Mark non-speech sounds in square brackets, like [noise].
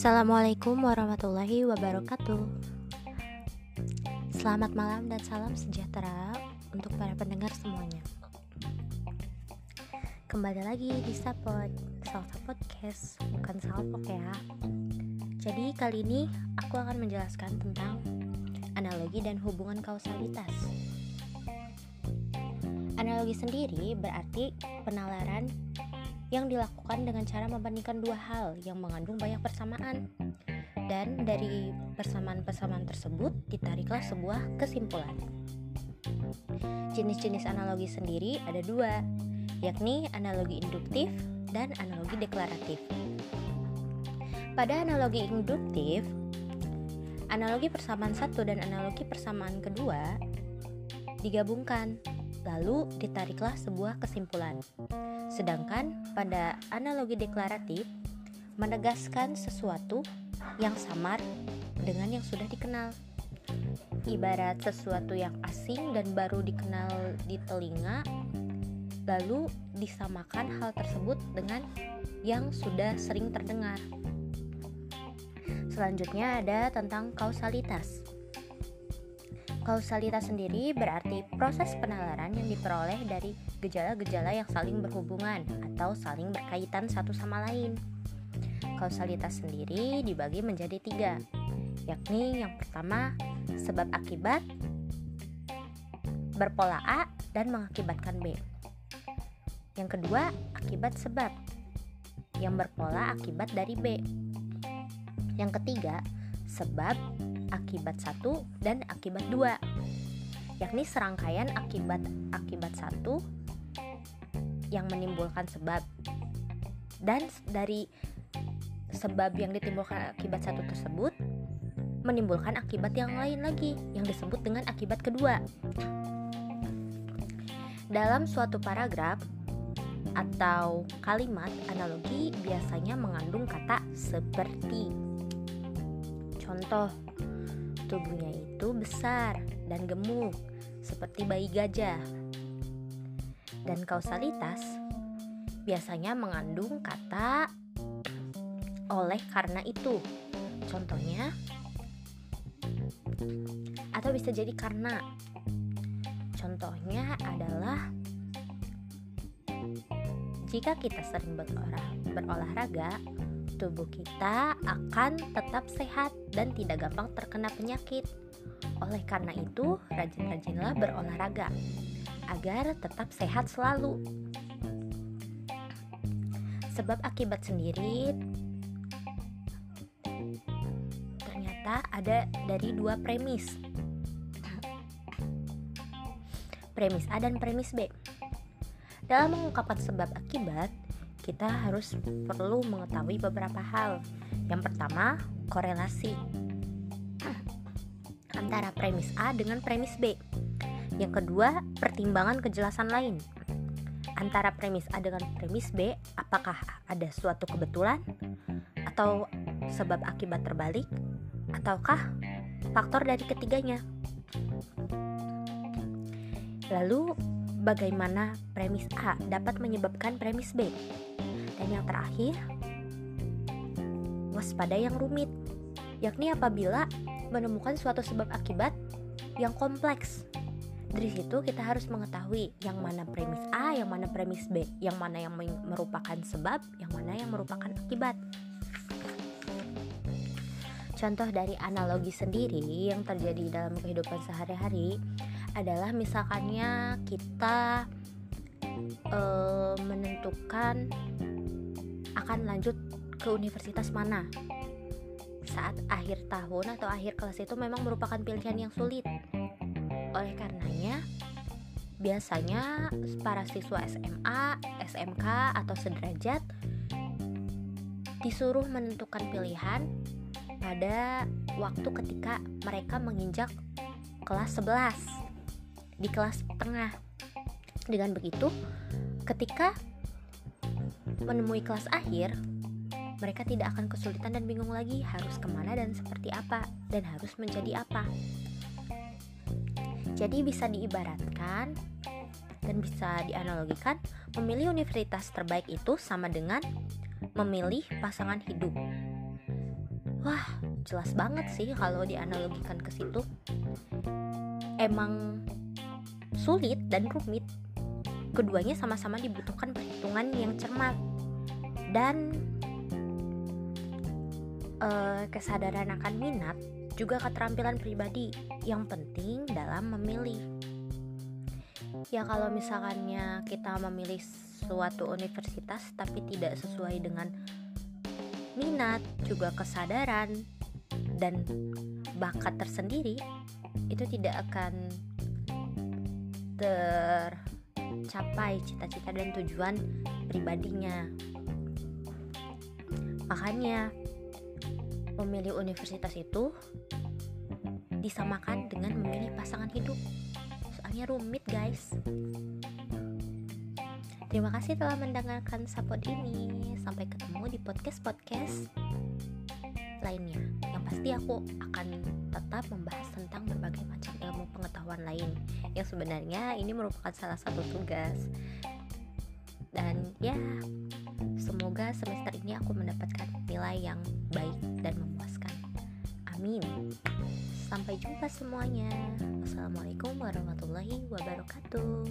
Assalamualaikum warahmatullahi wabarakatuh. Selamat malam dan salam sejahtera untuk para pendengar semuanya. Kembali lagi di Sapot, Salsa Podcast, bukan Salpok ya. Jadi kali ini aku akan menjelaskan tentang analogi dan hubungan kausalitas. Analogi sendiri berarti penalaran yang dilakukan dengan cara membandingkan dua hal yang mengandung banyak persamaan. Dan dari persamaan-persamaan tersebut ditariklah sebuah kesimpulan. Jenis-jenis analogi sendiri ada dua, yakni analogi induktif dan analogi deklaratif. Pada analogi induktif, analogi persamaan satu dan analogi persamaan kedua digabungkan, lalu ditariklah sebuah kesimpulan. Sedangkan pada analogi deklaratif menegaskan sesuatu yang samar dengan yang sudah dikenal. Ibarat sesuatu yang asing dan baru dikenal di telinga, lalu disamakan hal tersebut dengan yang sudah sering terdengar. Selanjutnya ada tentang kausalitas. Kausalitas sendiri berarti proses penalaran yang diperoleh dari gejala-gejala yang saling berhubungan atau saling berkaitan satu sama lain. Kausalitas sendiri dibagi menjadi tiga, yakni yang pertama sebab akibat, berpola A dan mengakibatkan B. Yang kedua akibat sebab, yang berpola akibat dari B. Yang ketiga sebab akibat satu dan akibat dua yakni serangkaian akibat akibat satu yang menimbulkan sebab. Dan dari sebab yang ditimbulkan akibat satu tersebut menimbulkan akibat yang lain lagi yang disebut dengan akibat kedua. Dalam suatu paragraf atau kalimat analogi biasanya mengandung kata seperti. Contoh tubuhnya itu besar dan gemuk seperti bayi gajah. Dan kausalitas biasanya mengandung kata oleh karena itu. Contohnya atau bisa jadi karena. Contohnya adalah jika kita sering berolahraga, tubuh kita akan tetap sehat dan tidak gampang terkena penyakit. Oleh karena itu, rajin-rajinlah berolahraga agar tetap sehat selalu. Sebab akibat sendiri ternyata ada dari dua premis. Premis A dan premis B. Dalam mengungkapkan sebab akibat, kita harus perlu mengetahui beberapa hal. Yang pertama, korelasi [clears throat] antara premis A dengan premis B. Yang kedua, pertimbangan kejelasan lain antara premis A dengan premis B. Apakah ada suatu kebetulan atau sebab akibat terbalik ataukah faktor dari ketiganya? Lalu, bagaimana premis A dapat menyebabkan premis B? Dan yang terakhir, waspada yang rumit, yakni apabila menemukan suatu sebab akibat yang kompleks. Dari situ kita harus mengetahui yang mana premis A, yang mana premis B, yang mana yang merupakan sebab, yang mana yang merupakan akibat. Contoh dari analogi sendiri yang terjadi dalam kehidupan sehari-hari adalah misalkannya kita e, menentukan akan lanjut ke universitas mana. Saat akhir tahun atau akhir kelas itu memang merupakan pilihan yang sulit. Oleh karenanya biasanya para siswa SMA, SMK atau sederajat disuruh menentukan pilihan pada waktu ketika mereka menginjak kelas 11 di kelas tengah. Dengan begitu, ketika menemui kelas akhir, mereka tidak akan kesulitan dan bingung lagi harus ke mana dan seperti apa, dan harus menjadi apa. Jadi, bisa diibaratkan dan bisa dianalogikan, memilih universitas terbaik itu sama dengan memilih pasangan hidup. wah jelas banget sih kalau dianalogikan ke situ emang sulit dan rumit. Keduanya sama-sama dibutuhkan perhitungan yang cermat. Dan uh, kesadaran akan minat juga keterampilan pribadi yang penting dalam memilih. Ya kalau misalkannya kita memilih suatu universitas tapi tidak sesuai dengan minat, juga kesadaran dan bakat tersendiri itu tidak akan tercapai cita-cita dan tujuan pribadinya. Makanya memilih universitas itu disamakan dengan memilih pasangan hidup. Soalnya rumit, guys. Terima kasih telah mendengarkan support ini. Sampai ketemu di podcast-podcast lainnya. Yang pasti aku akan tetap membahas tentang berbagai macam ilmu pengetahuan lain yang sebenarnya ini merupakan salah satu tugas. Dan ya, semoga semester ini aku mendapatkan nilai yang baik dan memuaskan. Amin. Sampai jumpa semuanya. Wassalamualaikum warahmatullahi wabarakatuh.